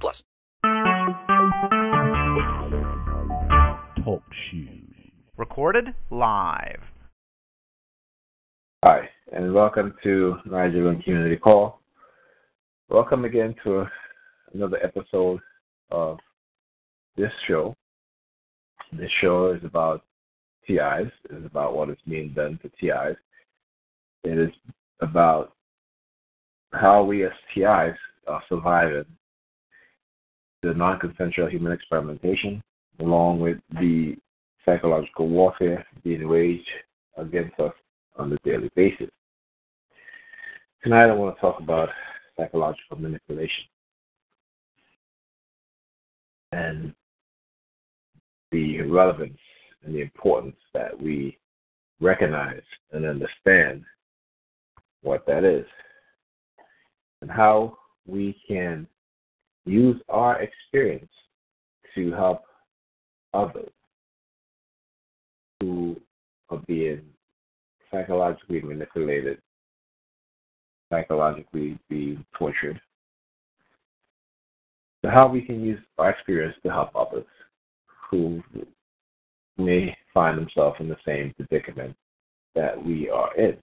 plus. Talk shoes. Recorded live. Hi, and welcome to Nigerian Community Call. Welcome again to another episode of this show. This show is about TIs. It is about what is being done to TIs. It is about how we as TIs are surviving the non-consensual human experimentation, along with the psychological warfare being waged against us on a daily basis. Tonight I want to talk about psychological manipulation. And the relevance and the importance that we recognize and understand what that is and how we can use our experience to help others who are being psychologically manipulated, psychologically being tortured, so how we can use our experience to help others who may find themselves in the same predicament that we are in.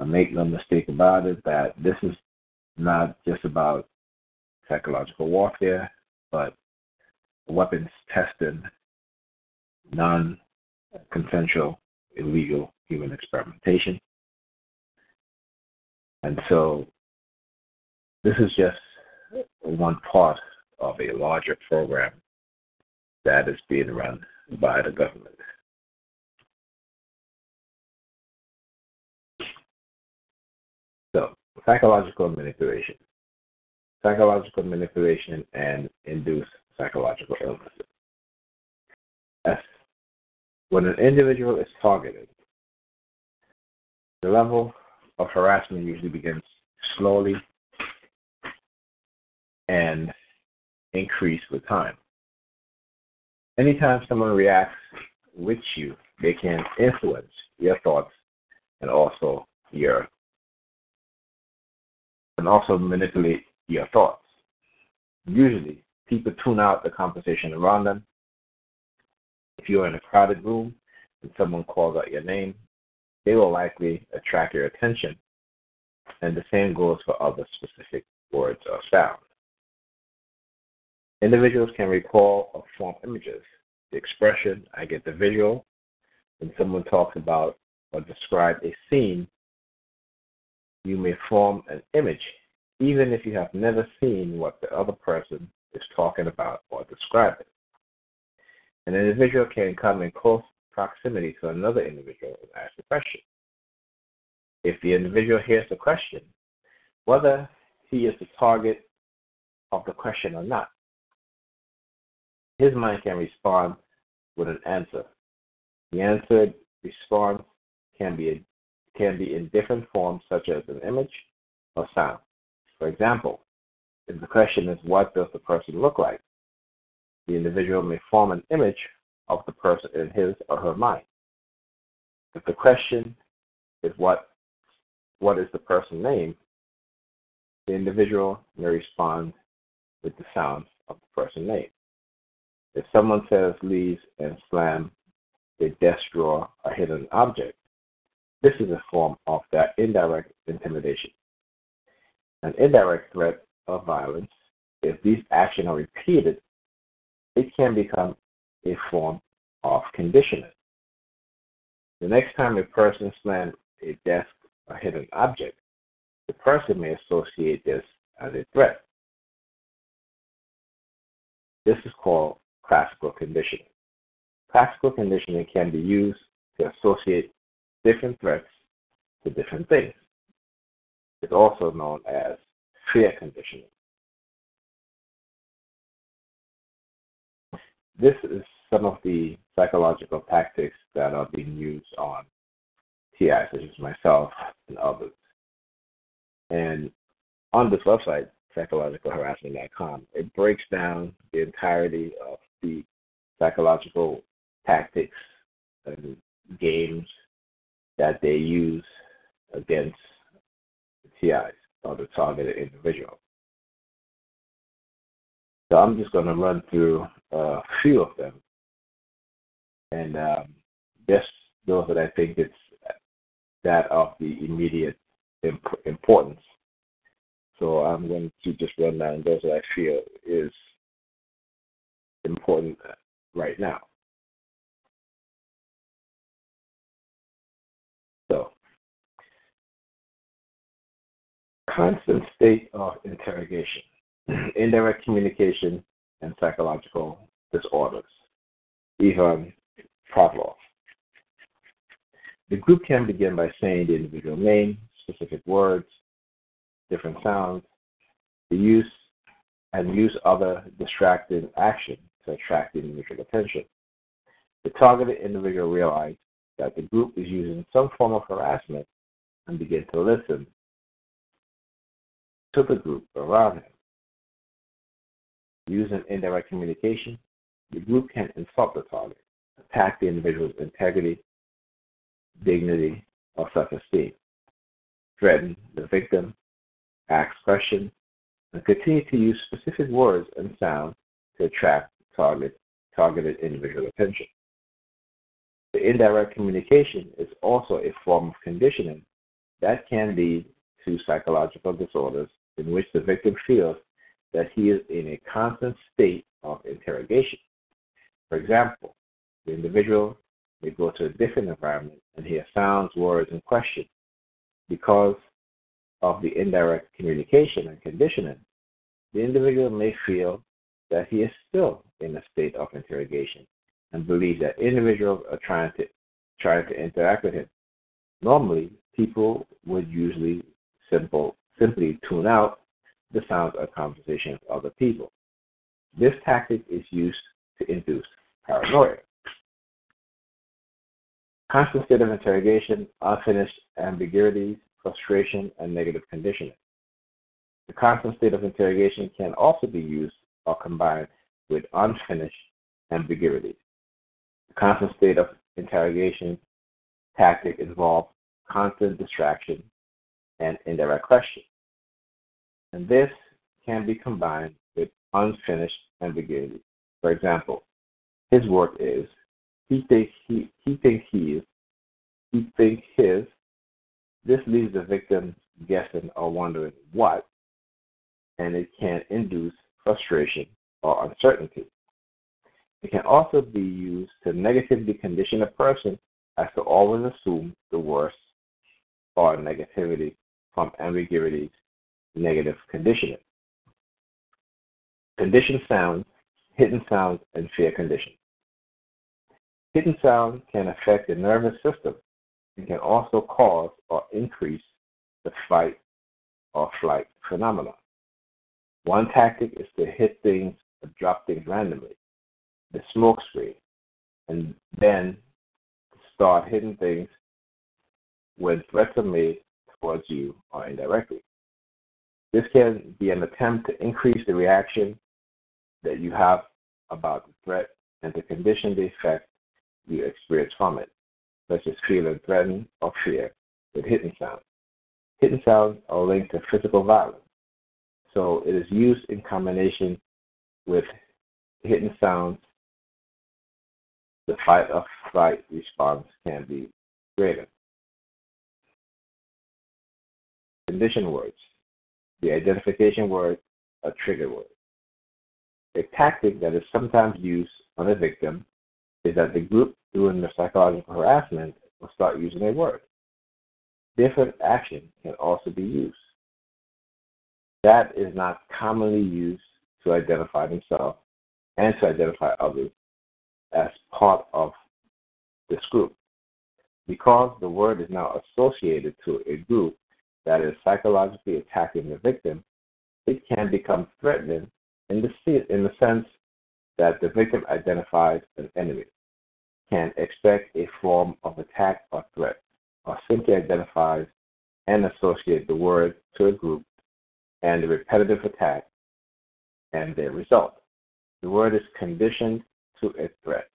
I make no mistake about it that this is not just about psychological warfare, but weapons testing non consensual, illegal human experimentation. And so this is just one part of a larger program that is being run by the government. So, psychological manipulation. Psychological manipulation and induced psychological illnesses. When an individual is targeted, the level of harassment usually begins slowly and increase with time anytime someone reacts with you, they can influence your thoughts and also your and also manipulate your thoughts. Usually, people tune out the conversation around them. If you're in a crowded room and someone calls out your name, they will likely attract your attention. And the same goes for other specific words or sounds. Individuals can recall or form images. The expression, I get the visual. When someone talks about or describes a scene, you may form an image, even if you have never seen what the other person is talking about or describing. An individual can come in close proximity to another individual and ask a question. If the individual hears the question, whether he is the target of the question or not, his mind can respond with an answer. The answered response can be can be in different forms, such as an image or sound. For example, if the question is what does the person look like, the individual may form an image of the person in his or her mind. If the question is what what is the person's name, the individual may respond with the sound of the person's name. If someone says leave and slam a desk drawer or hidden object, this is a form of that indirect intimidation. An indirect threat of violence, if these actions are repeated, it can become a form of conditioning. The next time a person slams a desk or hit an object, the person may associate this as a threat. This is called classical conditioning. Classical conditioning can be used to associate different threats to different things. It's also known as fear conditioning. this is some of the psychological tactics that are being used on TI, such as myself and others. And on this website, psychologicalharassment.com, it breaks down the entirety of the psychological tactics and games that they use against TIs or the targeted individual. So I'm just going to run through a few of them, and um, just those that I think it's that of the immediate imp- importance. So I'm going to just run down those that I feel is important right now. Constant state of interrogation, indirect communication, and psychological disorders. Ivan Pavlov. The group can begin by saying the individual name, specific words, different sounds, the use and use other distracting action to attract the individual attention. The targeted individual realizes that the group is using some form of harassment and begin to listen to the group around him. Using indirect communication, the group can insult the target, attack the individual's integrity, dignity, or self esteem, threaten the victim, ask questions, and continue to use specific words and sounds to attract target, targeted individual attention. The indirect communication is also a form of conditioning that can lead to psychological disorders in which the victim feels that he is in a constant state of interrogation. For example, the individual may go to a different environment and hear sounds, words, and questions. Because of the indirect communication and conditioning, the individual may feel that he is still in a state of interrogation and believe that individuals are trying to trying to interact with him. Normally, people would usually simple simply tune out the sounds of conversation of other people. This tactic is used to induce paranoia. Constant state of interrogation, unfinished ambiguities, frustration, and negative conditioning. The constant state of interrogation can also be used or combined with unfinished ambiguities. The constant state of interrogation tactic involves constant distraction and indirect question. And this can be combined with unfinished ambiguity. For example, his work is he thinks he he thinks he is he thinks his. This leaves the victim guessing or wondering what, and it can induce frustration or uncertainty. It can also be used to negatively condition a person as to always assume the worst or negativity from ambiguities, negative conditioning. Conditioned sounds, hidden sounds, and fear conditioning. Hidden sound can affect the nervous system and can also cause or increase the fight or flight phenomenon. One tactic is to hit things or drop things randomly, the smoke screen, and then start hitting things when threats are made towards you or indirectly. This can be an attempt to increase the reaction that you have about the threat and to condition the effect you experience from it, such as feeling threatened or fear with hidden sounds. Hidden sounds are linked to physical violence, so it is used in combination with hidden sounds. The fight or flight response can be greater. Condition words. The identification word, a trigger word. A tactic that is sometimes used on a victim is that the group doing the psychological harassment will start using a word. Different action can also be used. That is not commonly used to identify themselves and to identify others as part of this group. Because the word is now associated to a group that is psychologically attacking the victim, it can become threatening in the, in the sense that the victim identifies an enemy, can expect a form of attack or threat, or simply identifies and associates the word to a group and the repetitive attack and their result. The word is conditioned to a threat,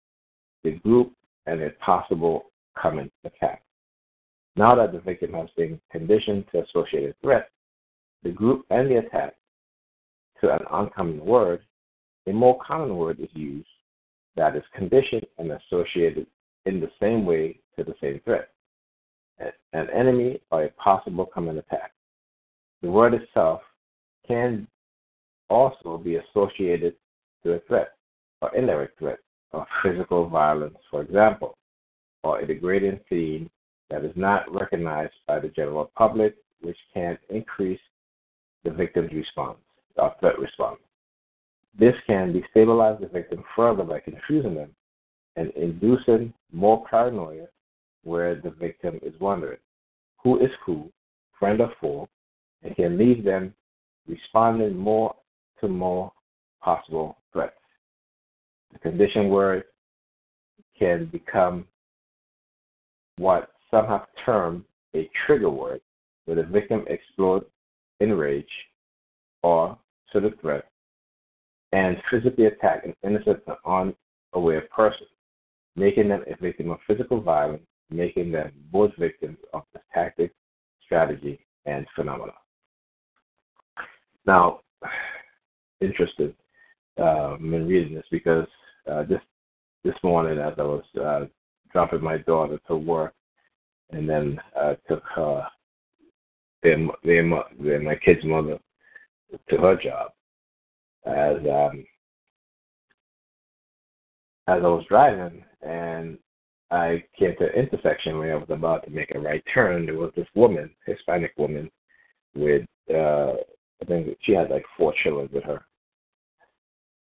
the group, and a possible coming attack. Now that the victim has been conditioned to associate a threat, the group, and the attack to an uncommon word, a more common word is used that is conditioned and associated in the same way to the same threat an enemy or a possible coming attack. The word itself can also be associated to a threat or indirect threat of physical violence, for example, or a degrading theme that is not recognized by the general public, which can increase the victim's response or threat response. This can destabilize the victim further by confusing them and inducing more paranoia where the victim is wondering who is who, friend or foe, and can leave them responding more to more possible threats. The condition word can become what some have termed a trigger word, where the victim explodes in rage or to the threat and physically attack an innocent and unaware person, making them a victim of physical violence, making them both victims of the tactic, strategy, and phenomena. Now, interested um, in reading this because uh, this this morning as I was uh, dropping my daughter to work, and then uh, took her, then then my kid's mother to her job. As um, as I was driving, and I came to an intersection where I was about to make a right turn. There was this woman, Hispanic woman, with uh, I think she had like four children with her,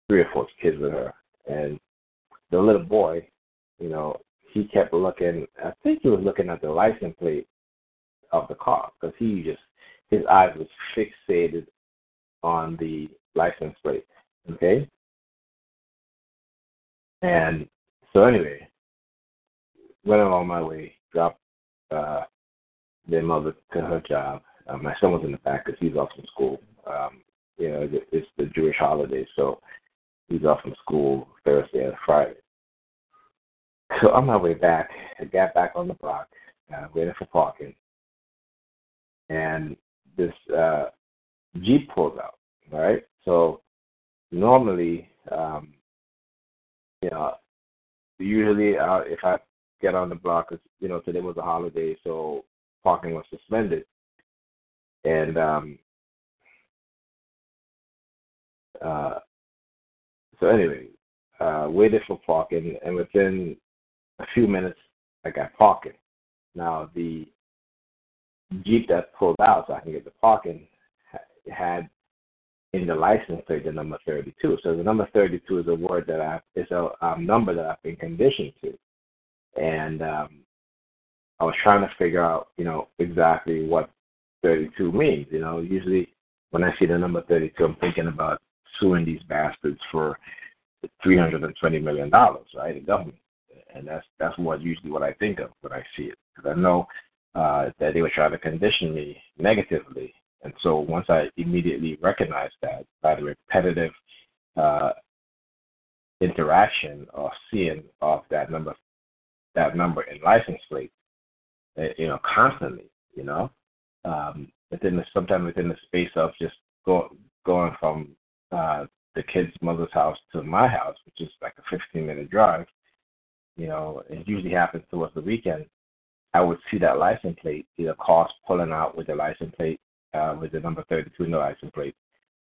three or four kids with her, and the little boy, you know, he kept looking. I think he was looking at the license plate of the car because he just his eyes was fixated on the license plate. Okay, and so anyway, went along my way, dropped uh, their mother to her job. Uh, my son was in the back because he's off from school. Um, you know, it's the Jewish holiday, so he's off from school Thursday and Friday. So on my way back, I got back on the block, uh, waiting for parking, and this uh, Jeep pulled out. Right, so normally, um, you know, usually uh, if I get on the block, you know, today was a holiday, so parking was suspended, and um, uh, so anyway, uh, waited for parking, and within a few minutes, I got parking. Now the Jeep that pulled out so I can get the parking had in the license plate the number 32. So the number 32 is a word that I is a um, number that I've been conditioned to, and um, I was trying to figure out, you know, exactly what 32 means. You know, usually when I see the number 32, I'm thinking about suing these bastards for 320 million dollars, right? The government and that's that's what usually what I think of when I see it because I know uh, that they were trying to condition me negatively, and so once I immediately recognized that by the repetitive uh, interaction of seeing of that number that number in license plate, eh, you know, constantly, you know, um, within the sometimes within the space of just go, going from uh, the kid's mother's house to my house, which is like a 15 minute drive, you know, it usually happens towards the weekend, I would see that license plate, either cars pulling out with the license plate, uh, with the number 32 in the license plate,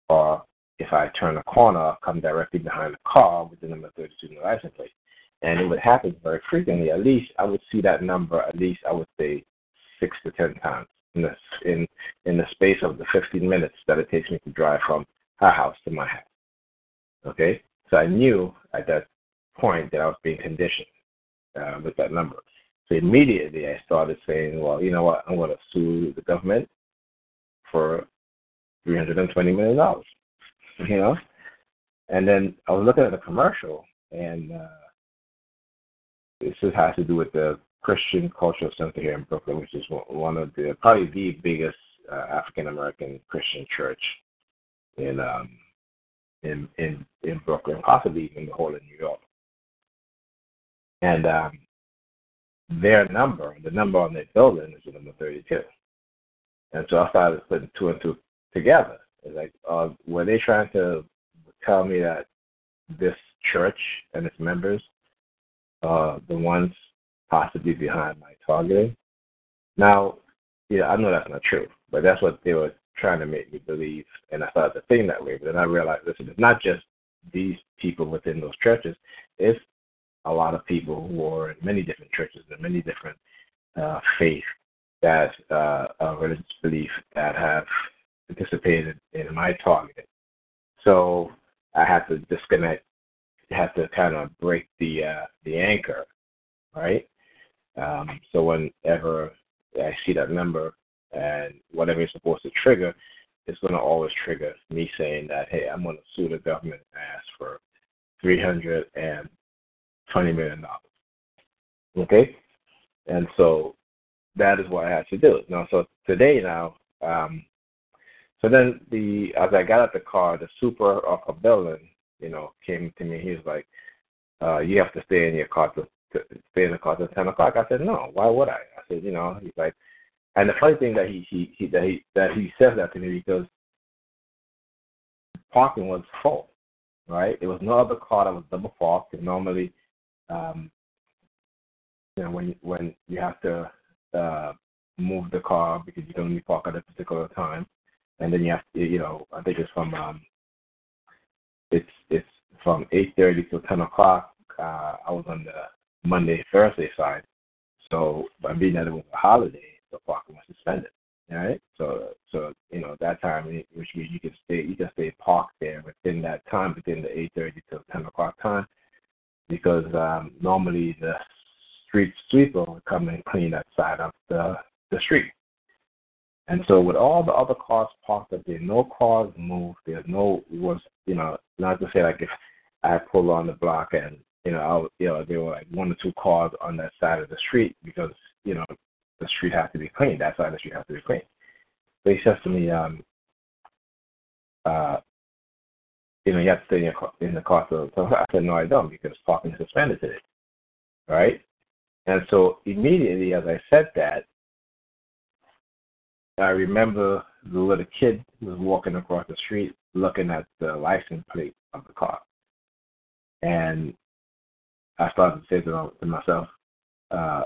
or if I turn a corner, come directly behind the car with the number 32 in the license plate. And it would happen very frequently. At least I would see that number, at least I would say six to 10 times in the, in, in the space of the 15 minutes that it takes me to drive from her house to my house. Okay? So I knew at that point that I was being conditioned uh, with that number. So immediately I started saying, well, you know what, I'm going to sue the government for $320 million, you know? And then I was looking at the commercial, and uh, this is, has to do with the Christian Cultural Center here in Brooklyn, which is one of the probably the biggest uh, African American Christian church in um, in in in Brooklyn, possibly even the whole of New York. And um, their number, the number on their building is the number 32. And so I started putting two and two together. It's like, uh, were they trying to tell me that this church and its members are the ones possibly behind my targeting? Now, yeah, I know that's not true, but that's what they were trying to make me believe, and I started to think that way. But then I realized, listen, it's not just these people within those churches; it's a lot of people who are in many different churches and many different uh, faiths that uh, uh, religious belief that have participated in my target. So I have to disconnect, have to kind of break the uh, the anchor, right? Um, so whenever I see that number and whatever it's supposed to trigger, it's going to always trigger me saying that, hey, I'm going to sue the government and ask for three hundred and twenty million dollars. Okay, and so that is what I had to do. Now, so today now, um, so then the as I got out the car, the super of a building, you know, came to me. He was like, uh, "You have to stay in your car to, to stay in the car till ten o'clock." I said, "No, why would I?" I said, "You know," he's like, and the funny thing that he he, he that he that he says that to me because parking was full, right? There was no other car that was double parked. And normally, um, you know, when when you have to uh, move the car because you can only park at a particular time, and then you have to, you know, I think it's from um, it's it's from eight thirty to ten o'clock. Uh, I was on the Monday Thursday side, so by being that it was a holiday, the parking was suspended. Right, so so you know that time, which means you can stay you can stay parked there within that time, within the eight thirty to ten o'clock time, because um, normally the street sweeper would come and clean that side of the the street. And so with all the other cars parked up there, no cars moved. There's no was you know not to say like if I pull on the block and you know I you know there were like one or two cars on that side of the street because you know the street has to be cleaned. That side of the street has to be cleaned. But he says to me, um, uh, you know, you have to stay in, the car. So, I said, no, I don't because parking is suspended today. Right? And so immediately as I said that, I remember the little kid was walking across the street looking at the license plate of the car. And I started to say to, myself, uh,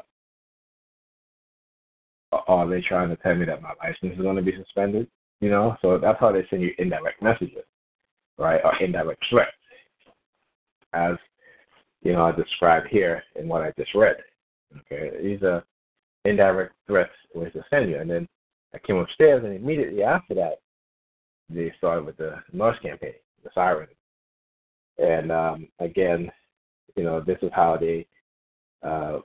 are they trying to tell me that my license is going to be suspended? You know, so that's how they send you indirect messages, right? Or indirect threats, as you know, I described here in what I just read. Okay, these are indirect threats ways to send you. And then I came upstairs, and immediately after that, they started with the noise campaign, the siren. And um, again, you know, this is how they uh,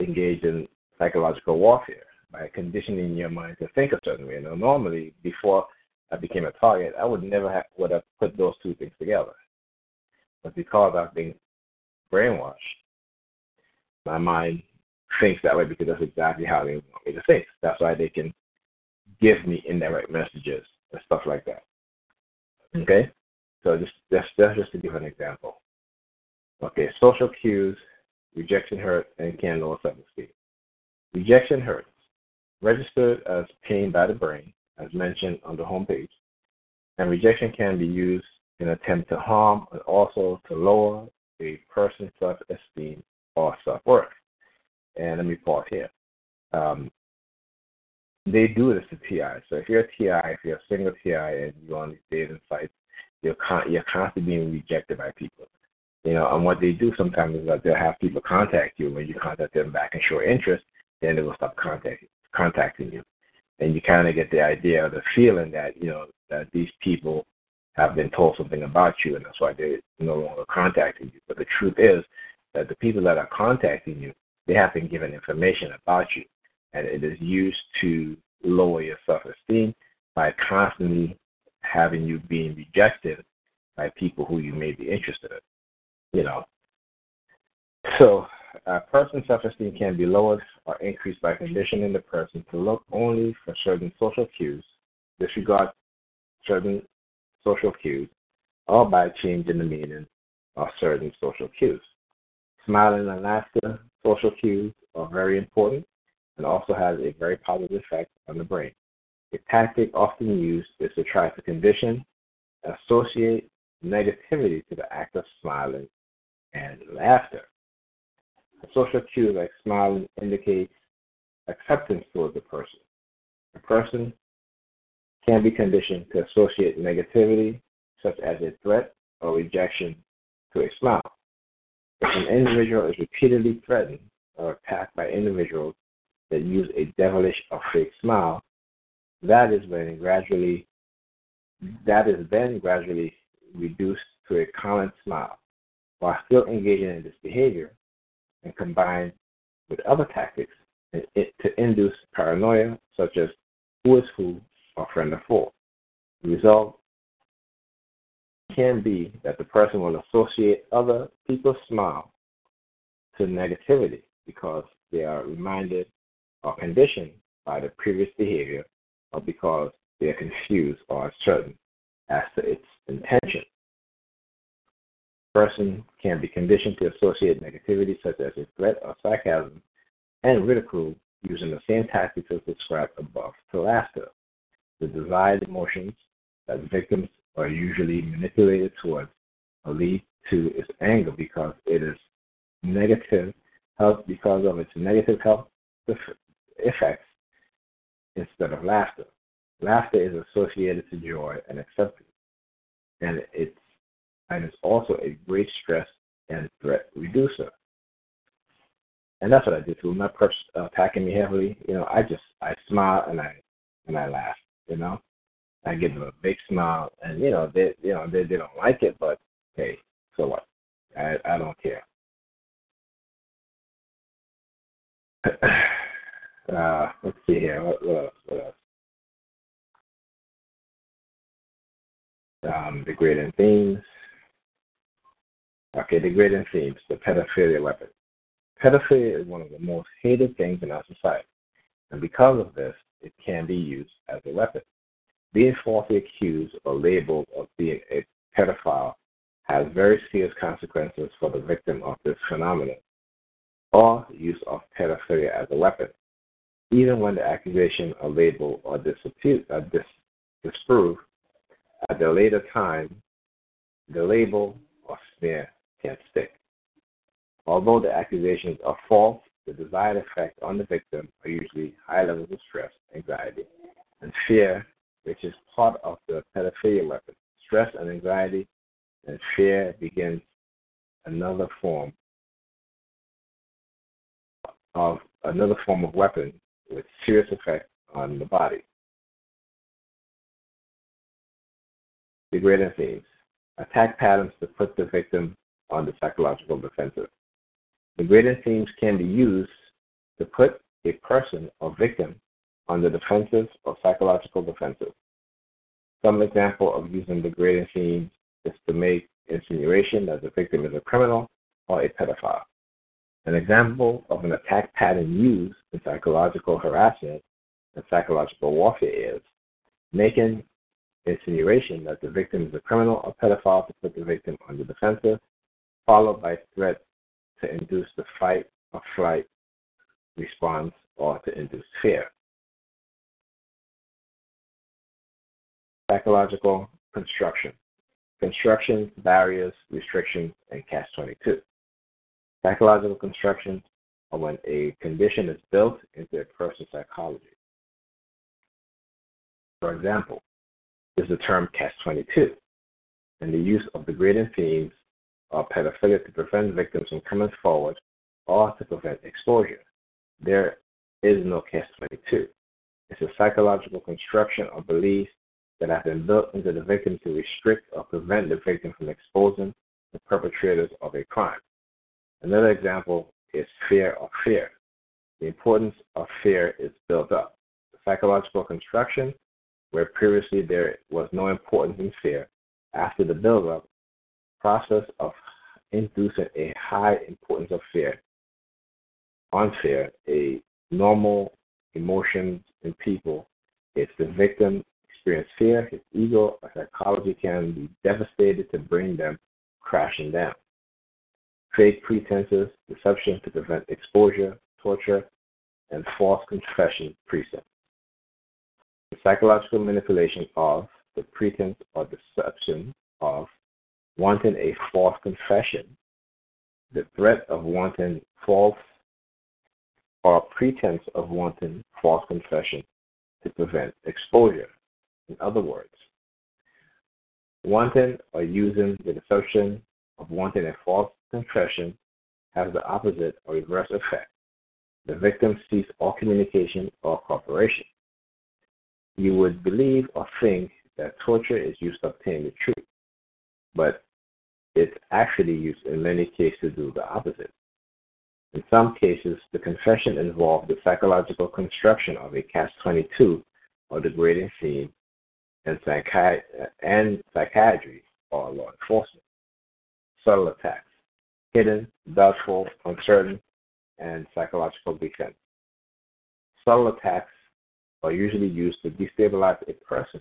engage in psychological warfare by conditioning your mind to think a certain way. Now, normally, before I became a target, I would never have would have put those two things together. But because I've been brainwashed, my mind thinks that way because that's exactly how they want me to think. That's why they can give me indirect messages and stuff like that. Okay, so just that's, that's just to give an example. Okay, social cues rejection hurt, and can lower self-esteem. Rejection hurts, registered as pain by the brain, as mentioned on the homepage, and rejection can be used in an attempt to harm and also to lower a person's self-esteem or self-worth. And let me pause here. Um, they do this to TI. So if you're a TI, if you're a single TI and you're on these dating sites, you're, con- you're constantly being rejected by people. You know, and what they do sometimes is that they'll have people contact you. When you contact them back and show interest, then they will stop contacting you, and you kind of get the idea or the feeling that you know that these people have been told something about you, and that's why they're no longer contacting you. But the truth is that the people that are contacting you, they have been given information about you, and it is used to lower your self-esteem by constantly having you being rejected by people who you may be interested in. You know. So a person's self-esteem can be lowered or increased by mm-hmm. conditioning the person to look only for certain social cues, disregard certain social cues, or by changing the meaning of certain social cues. Smiling and laughter social cues are very important and also has a very positive effect on the brain. A tactic often used is to try to condition, associate negativity to the act of smiling and laughter. Social cue like smiling indicates acceptance towards the person. A person can be conditioned to associate negativity, such as a threat or rejection, to a smile. If an individual is repeatedly threatened or attacked by individuals that use a devilish or fake smile, that is when gradually that is then gradually reduced to a common smile. While still engaging in this behavior and combined with other tactics to induce paranoia, such as who is who or friend or foe. The result can be that the person will associate other people's smile to negativity because they are reminded or conditioned by the previous behavior or because they are confused or uncertain as to its intention. Person can be conditioned to associate negativity such as a threat or sarcasm and ridicule using the same tactics as described above to laughter. The desired emotions that victims are usually manipulated towards or lead to is anger because it is negative health because of its negative health effects instead of laughter. Laughter is associated to joy and acceptance, and it's and it's also a great stress and threat reducer. And that's what I did too. When that uh, attacking me heavily, you know, I just I smile and I and I laugh. You know, I give them a big smile, and you know they you know they they don't like it, but hey, so what? I I don't care. uh, let's see here. What, what else? What else? Um, degrading themes. Okay, the degrading themes. The pedophilia weapon. Pedophilia is one of the most hated things in our society, and because of this, it can be used as a weapon. Being falsely accused or labeled of being a pedophile has very serious consequences for the victim of this phenomenon or use of pedophilia as a weapon. Even when the accusation or label or dispute, uh, dis, disproved at a later time, the label or smear can stick. Although the accusations are false, the desired effect on the victim are usually high levels of stress, anxiety, and fear, which is part of the pedophilia weapon. Stress and anxiety and fear begins another form of another form of weapon with serious effect on the body. Degrading themes. Attack patterns to put the victim on the psychological defensive. Degrading themes can be used to put a person or victim on the defensive or psychological defensive. Some example of using degrading themes is to make insinuation that the victim is a criminal or a pedophile. An example of an attack pattern used in psychological harassment and psychological warfare is making insinuation that the victim is a criminal or pedophile to put the victim on the defensive, followed by threat to induce the fight or flight response or to induce fear. Psychological construction. Construction, barriers, restrictions, and catch 22. Psychological construction are when a condition is built into a person's psychology. For example, is the term catch 22 and the use of the degrading themes or pedophilia to prevent victims from coming forward or to prevent exposure. There is no catch 22. It's a psychological construction or belief that have been built into the victim to restrict or prevent the victim from exposing the perpetrators of a crime. Another example is fear of fear. The importance of fear is built up. The psychological construction where previously there was no importance in fear, after the build-up process of inducing a high importance of fear on fear, a normal emotion in people, if the victim experiences fear, his ego or psychology can be devastated to bring them crashing down. Fake pretenses, deception to prevent exposure, torture, and false confession precepts. The psychological manipulation of the pretense or deception of wanting a false confession, the threat of wanting false or pretense of wanting false confession to prevent exposure. In other words, wanting or using the deception of wanting a false confession has the opposite or reverse effect. The victim ceases all communication or cooperation. You would believe or think that torture is used to obtain the truth, but it's actually used in many cases to do the opposite. In some cases, the confession involved the psychological construction of a catch 22 or degrading theme and, psychi- and psychiatry or law enforcement. Subtle attacks, hidden, doubtful, uncertain, and psychological defense. Subtle attacks are usually used to destabilize a person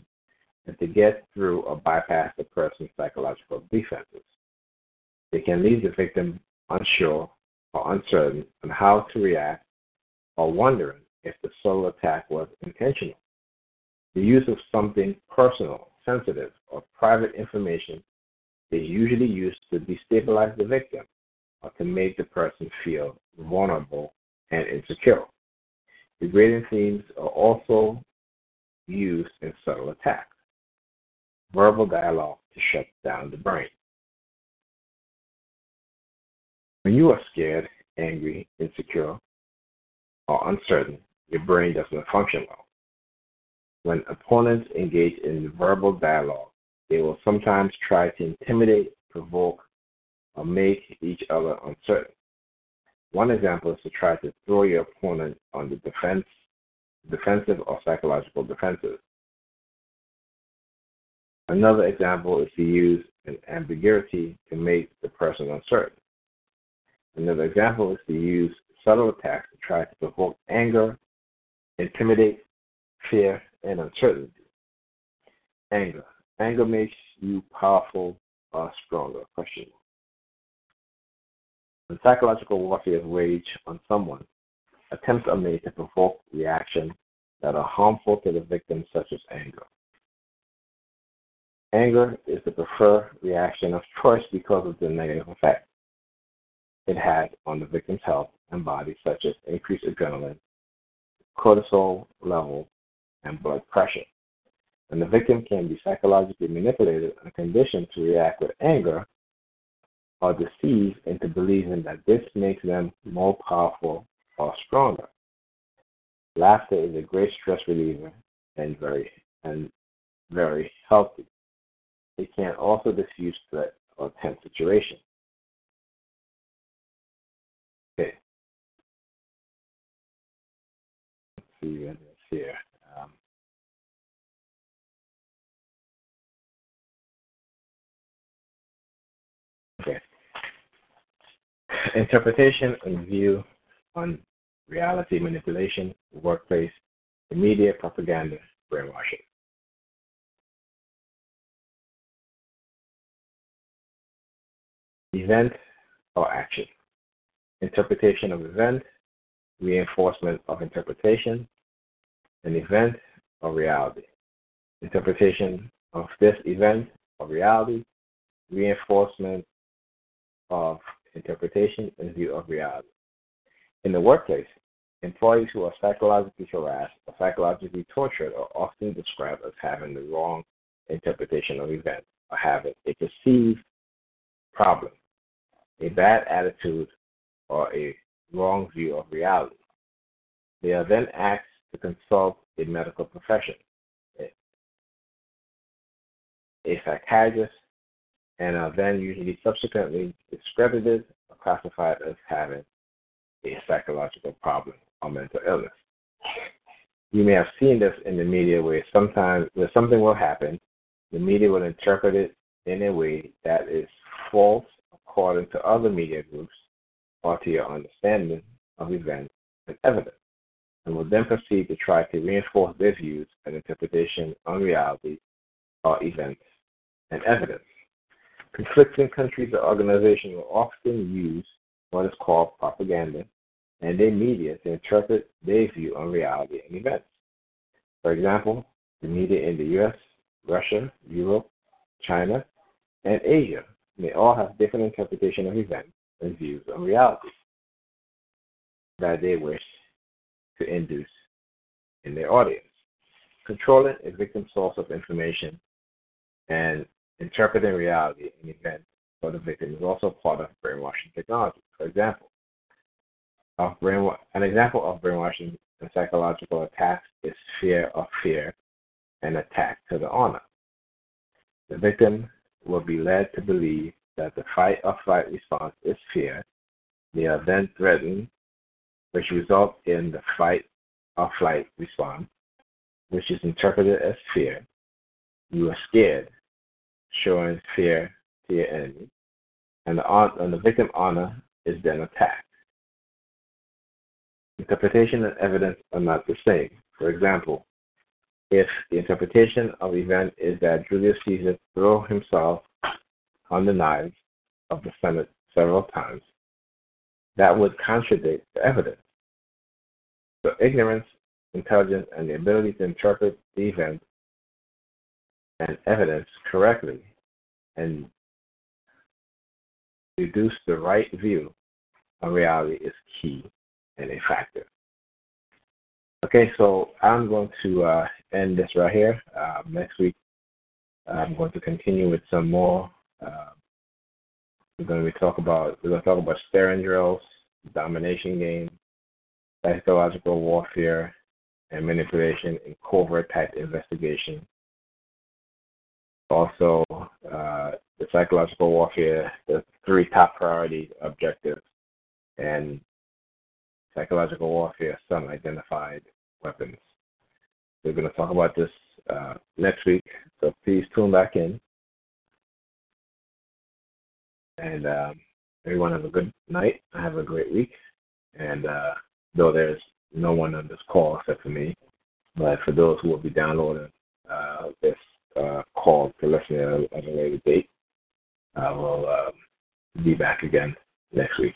and to get through or bypass the person's psychological defenses. They can leave the victim unsure or uncertain on how to react or wondering if the subtle attack was intentional. The use of something personal, sensitive, or private information is usually used to destabilize the victim or to make the person feel vulnerable and insecure. Degrading themes are also used in subtle attacks. Verbal dialogue to shut down the brain. When you are scared, angry, insecure, or uncertain, your brain doesn't function well. When opponents engage in verbal dialogue, they will sometimes try to intimidate, provoke, or make each other uncertain. One example is to try to throw your opponent on the defense, defensive or psychological defensive. Another example is to use an ambiguity to make the person uncertain. Another example is to use subtle attacks to try to provoke anger, intimidate, fear, and uncertainty. Anger. Anger makes you powerful or stronger. Question. When psychological warfare is waged on someone, attempts are made to provoke reactions that are harmful to the victim, such as anger. Anger is the preferred reaction of choice because of the negative effect it has on the victim's health and body, such as increased adrenaline, cortisol level, and blood pressure. And the victim can be psychologically manipulated and conditioned to react with anger or deceived into believing that this makes them more powerful or stronger. Laughter is a great stress reliever and very and very healthy. It can also diffuse threat or tense situations. See here. Um, okay. Interpretation and view on reality manipulation, workplace, the media, propaganda, brainwashing. Event or action. Interpretation of event, reinforcement of interpretation, an event or reality. Interpretation of this event or reality, reinforcement of interpretation and view of reality. In the workplace, employees who are psychologically harassed or psychologically tortured are often described as having the wrong interpretation of events or having a perceived problem, a bad attitude, or a wrong view of reality. They are then asked to consult a medical profession, a psychiatrist, and are then usually subsequently discredited or classified as having a psychological problem or mental illness. You may have seen this in the media where sometimes where something will happen, the media will interpret it in a way that is false according to other media groups or to your understanding of events and evidence, and will then proceed to try to reinforce their views and interpretation on reality or events and evidence. Conflicting countries or organizations will often use what is called propaganda and their media to interpret their view on reality and events. For example, the media in the US, Russia, Europe, China, and Asia may all have different interpretation of events and views on reality that they wish to induce in their audience. Controlling a victim's source of information and interpreting reality and events for the victim is also part of brainwashing technology. For example, of brainwa- an example of brainwashing and psychological attacks is fear of fear and attack to the honor. The victim will be led to believe that the fight or flight response is fear. They are then threatened, which results in the fight or flight response, which is interpreted as fear. You are scared, showing fear to your enemy, and the, and the victim honor is then attacked. Interpretation and evidence are not the same. For example, if the interpretation of the event is that Julius Caesar threw himself on the knives of the Senate several times, that would contradict the evidence. So ignorance, intelligence, and the ability to interpret the event and evidence correctly and deduce the right view of reality is key and a factor. Okay, so I'm going to uh, end this right here. Uh, next week, I'm going to continue with some more. Uh, we're going to talk about we're going to talk about staring drills, domination games, psychological warfare, and manipulation in covert type investigation. Also, uh, the psychological warfare, the three top priority objectives, and psychological warfare, some identified weapons. We're going to talk about this uh, next week, so please tune back in. And um, everyone have a good night. Have a great week. And uh, though there's no one on this call except for me, but for those who will be downloading uh, this uh, call to listen at a later date, I will um, be back again next week.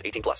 18 plus.